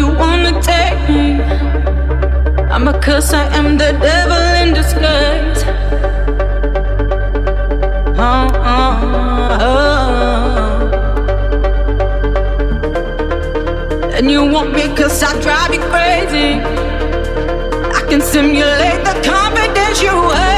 you wanna take me. I'm a curse, I am the devil in disguise. Oh, oh, oh. And you want me cause I drive you crazy. I can simulate the confidence you hate.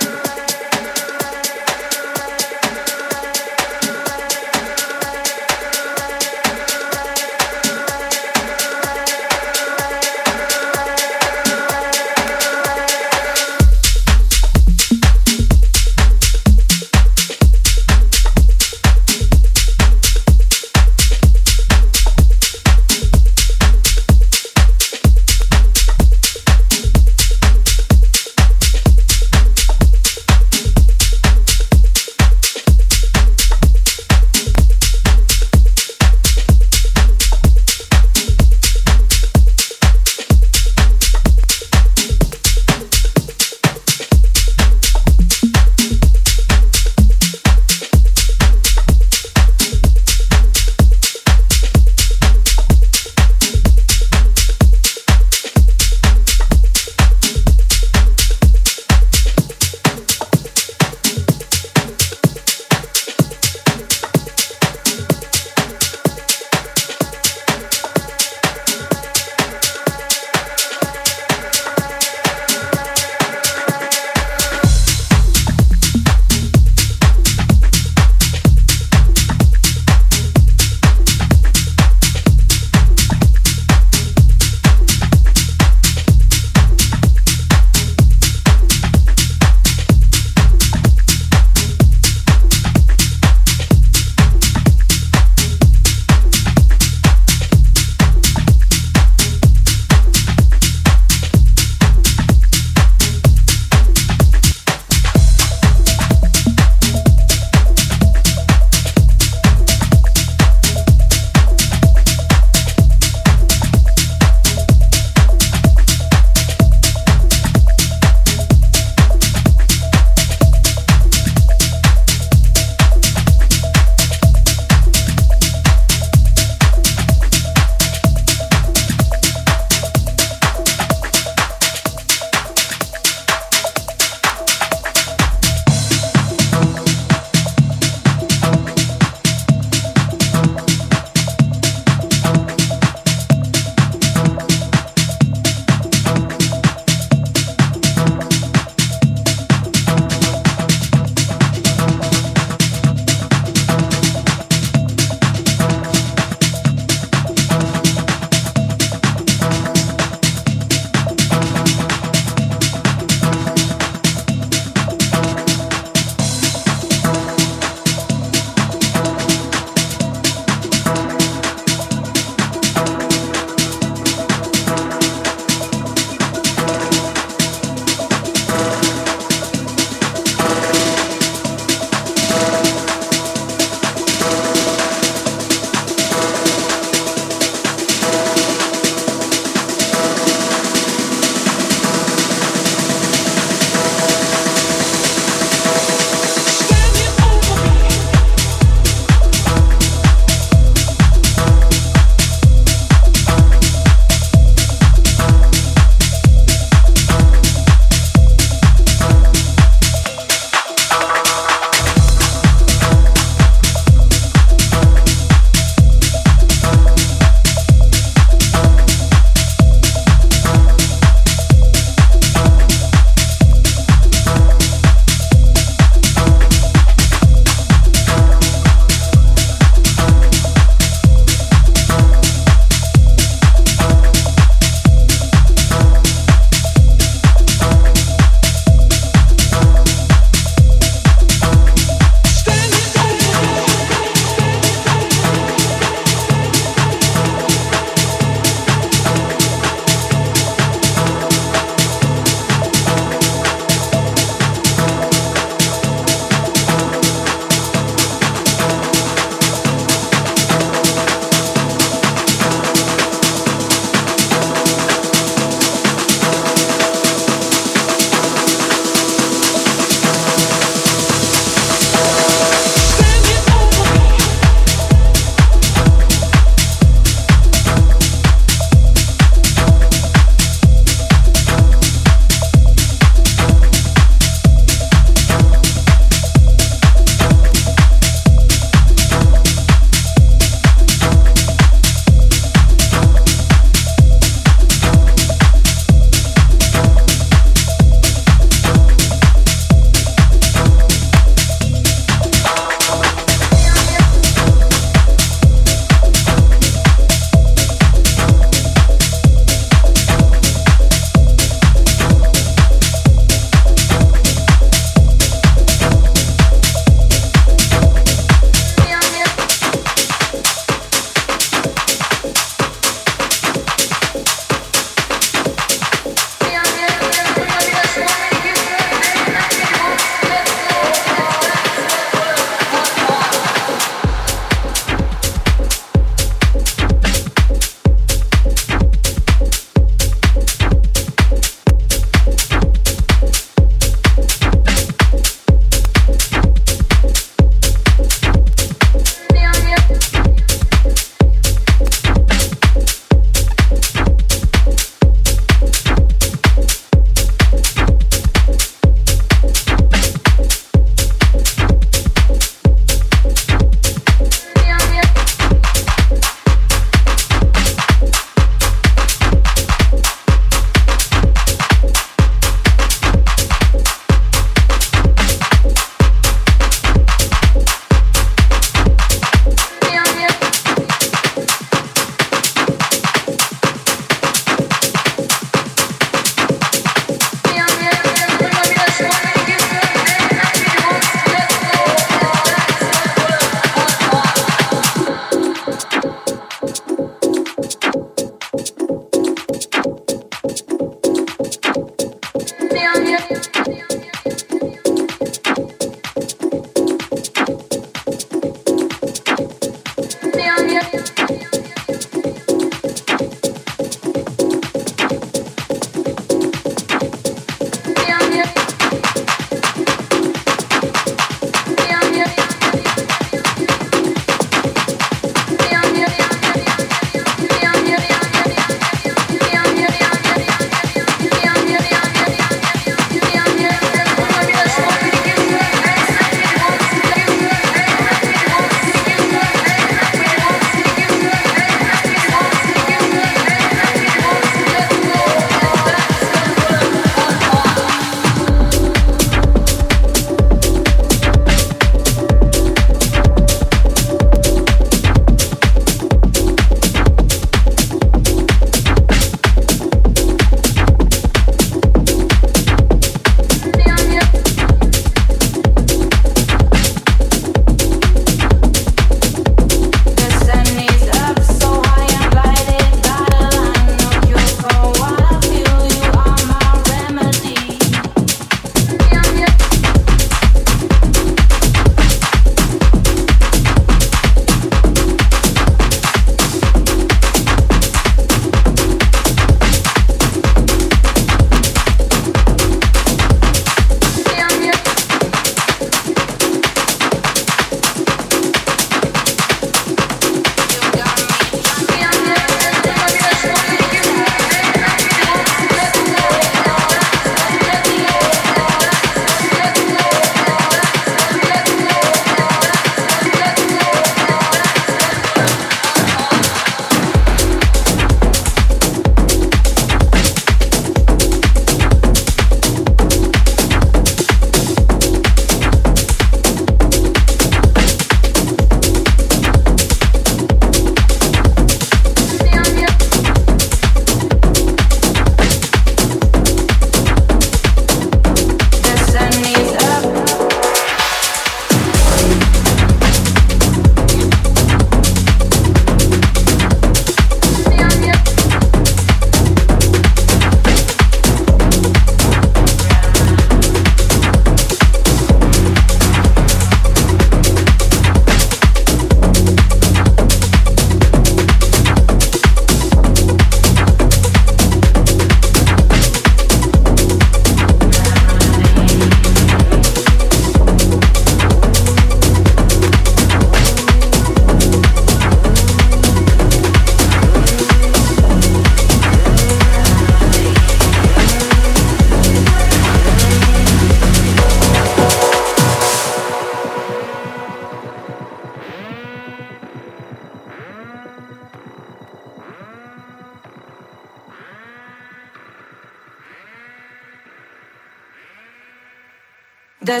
The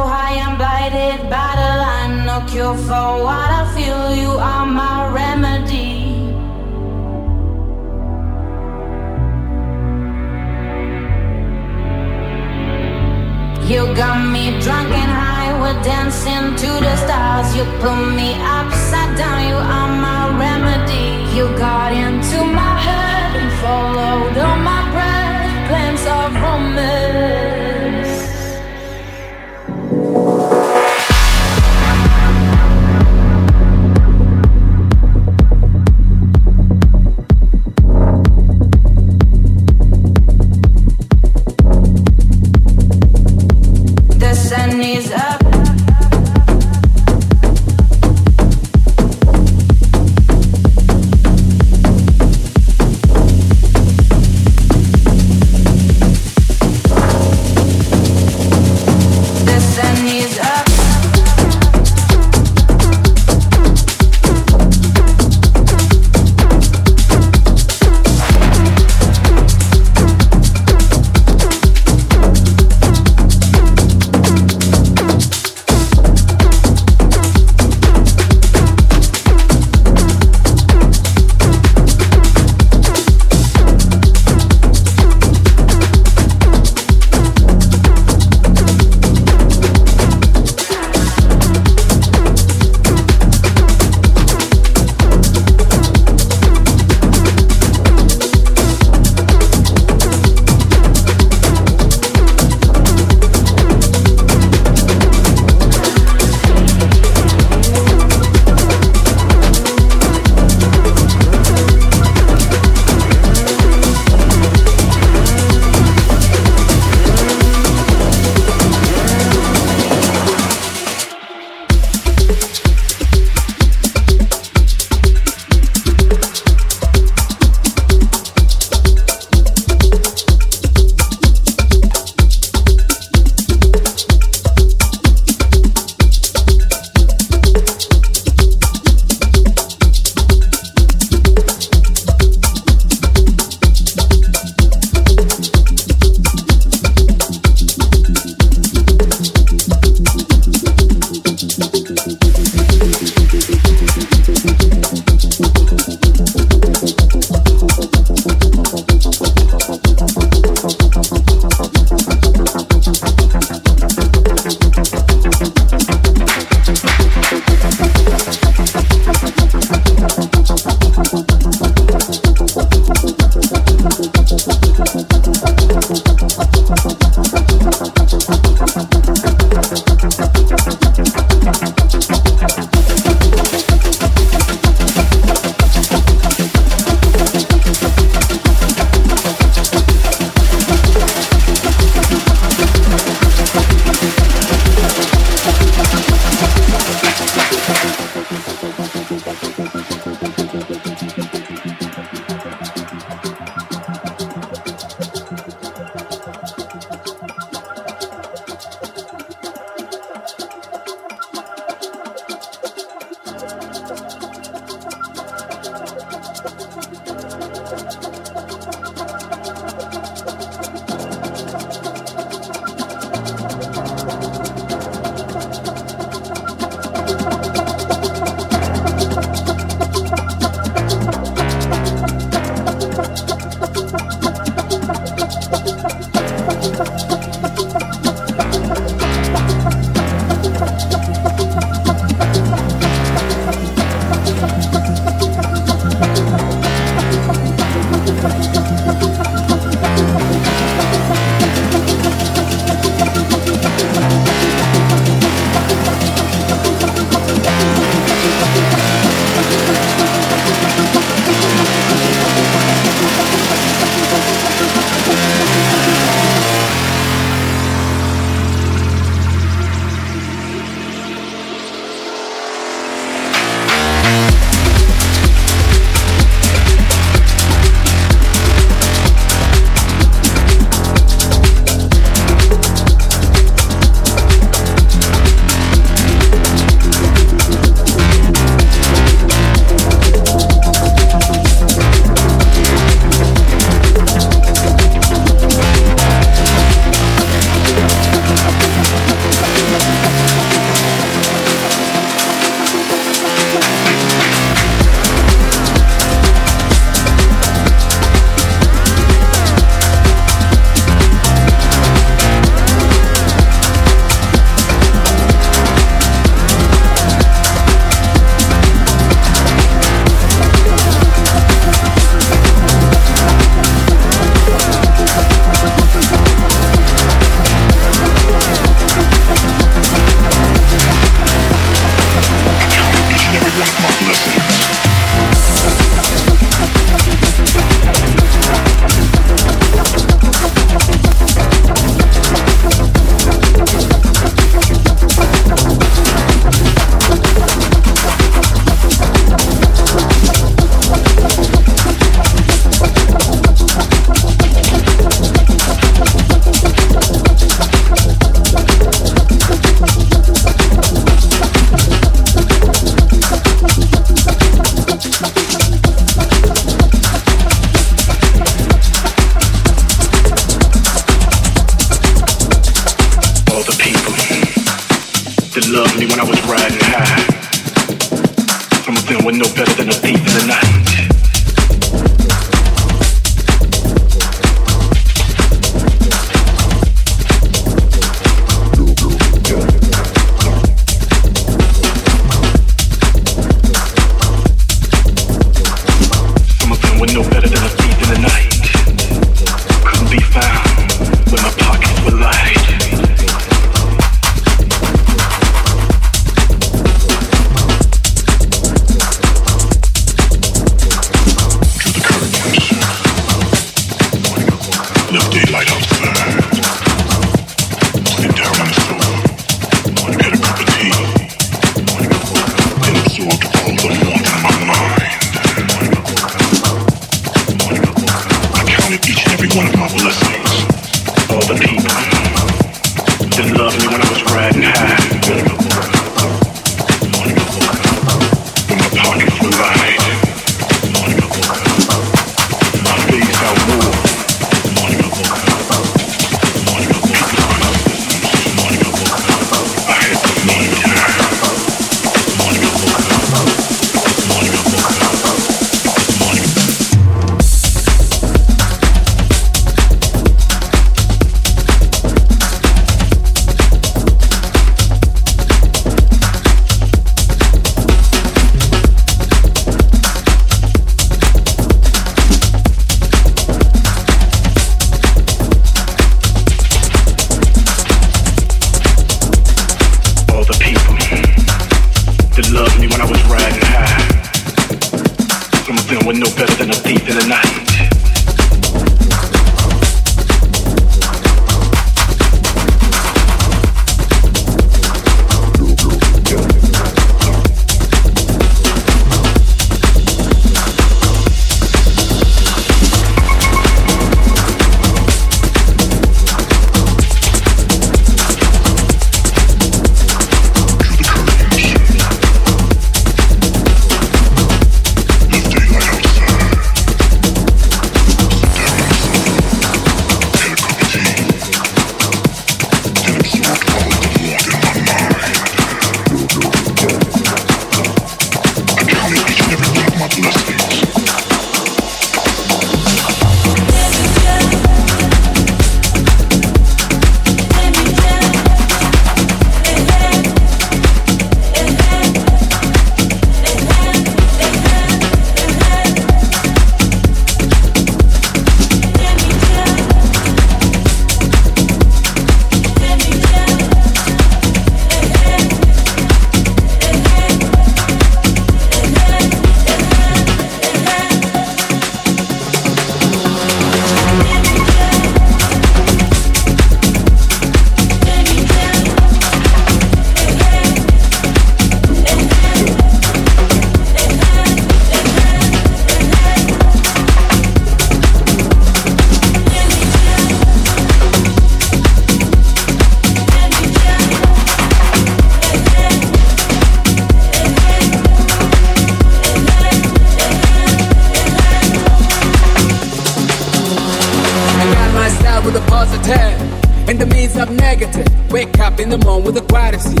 with a positive in the midst of negative. Wake up in the morning with a gratitude.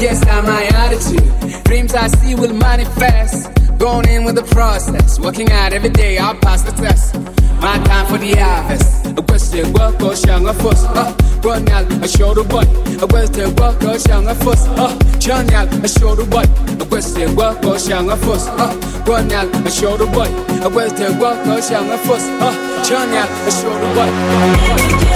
Yes, I'm my attitude. Dreams I see will manifest. Going in with the process. Working out every day, I'll pass the test. My time for the harvest. A question, work or shang a fuss. Run out, a shoulder boy. A question, work or shang a fuss. Uh, turn out, a shoulder boy. A question, work or shang a fuss. Run out, a shoulder boy. A question, work or shang a fuss. Uh, turn out, a shoulder boy.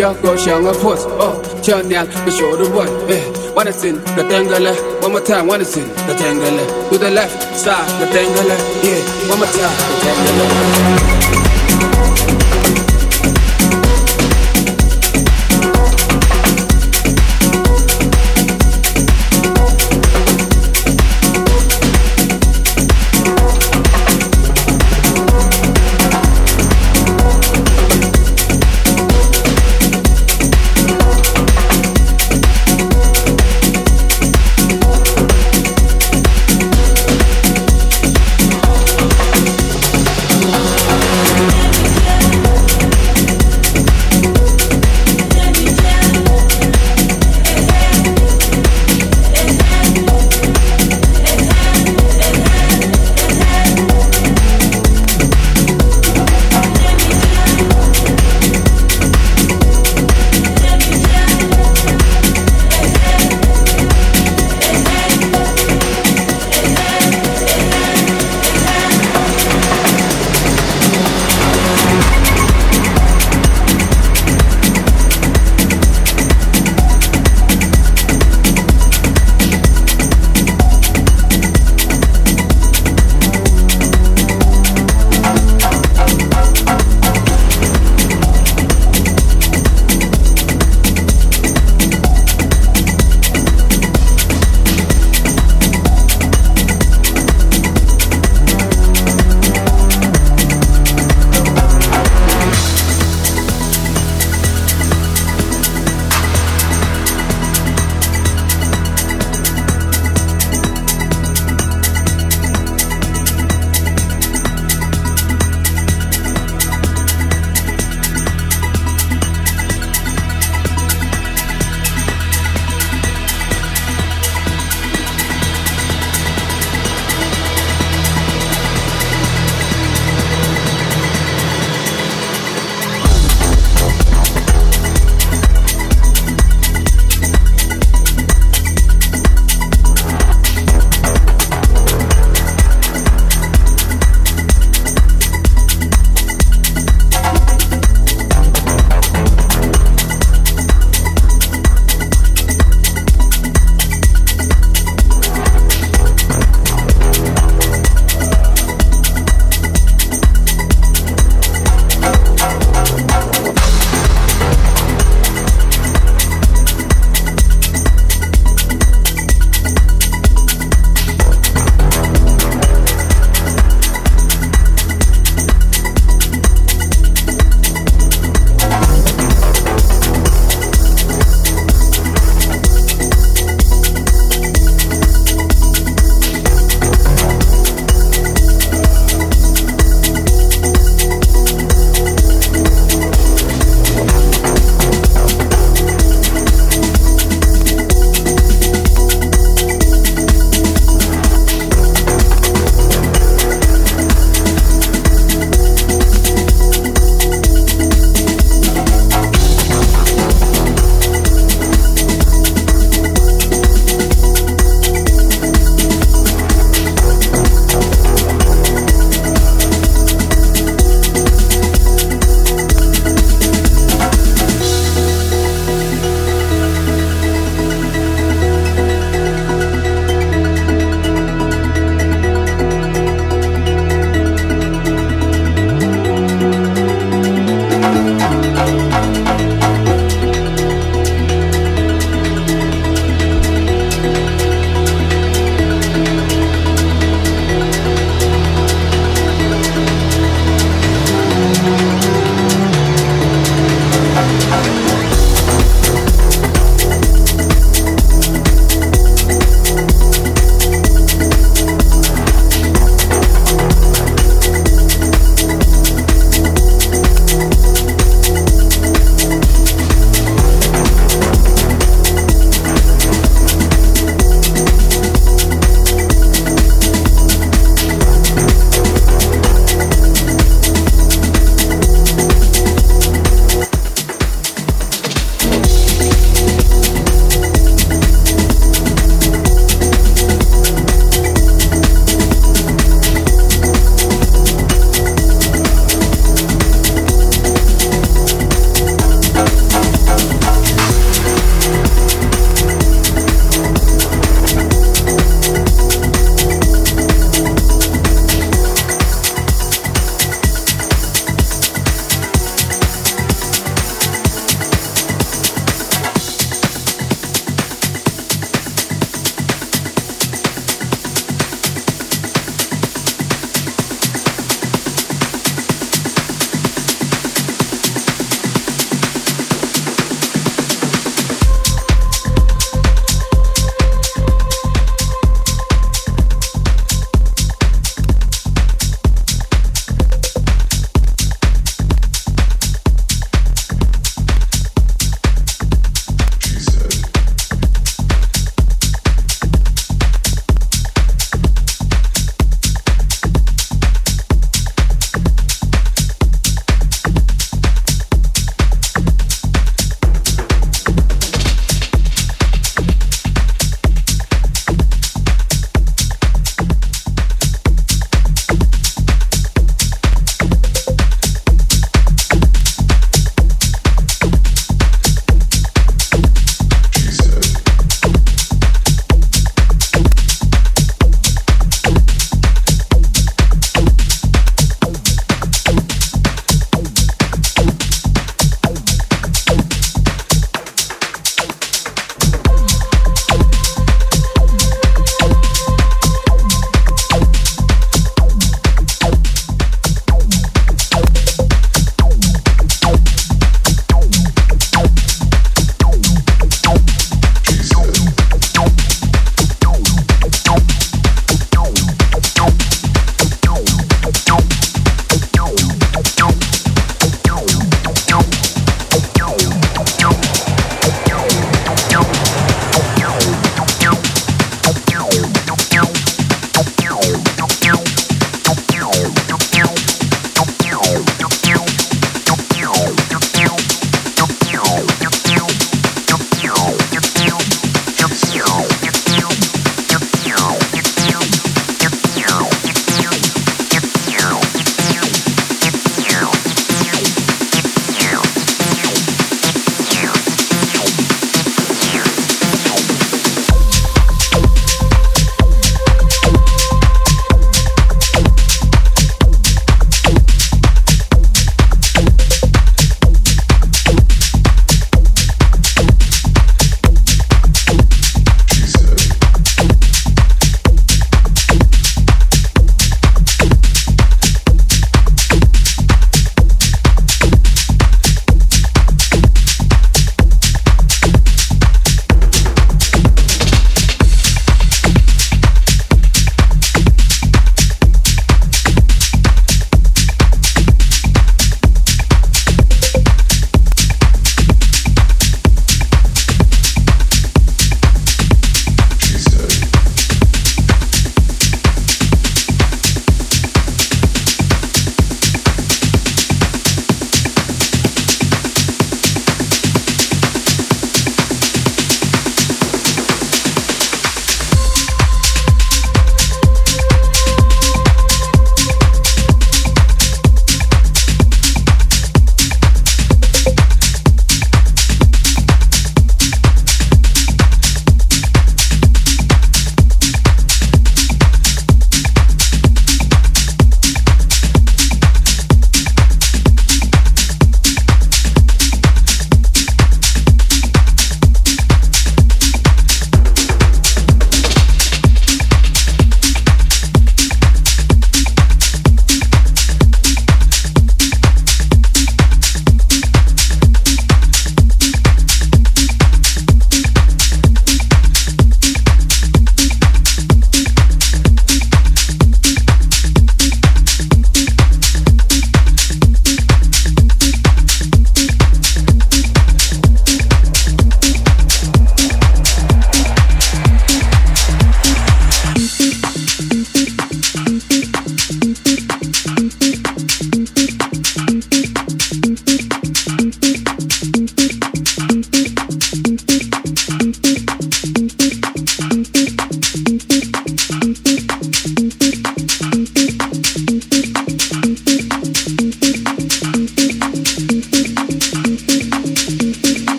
Desha go chanyal a show the boy. Eh, wanna sin the tangala, one more time, wanna sin the tangala. To the left side, the tangala, yeah, one more time, the tangala.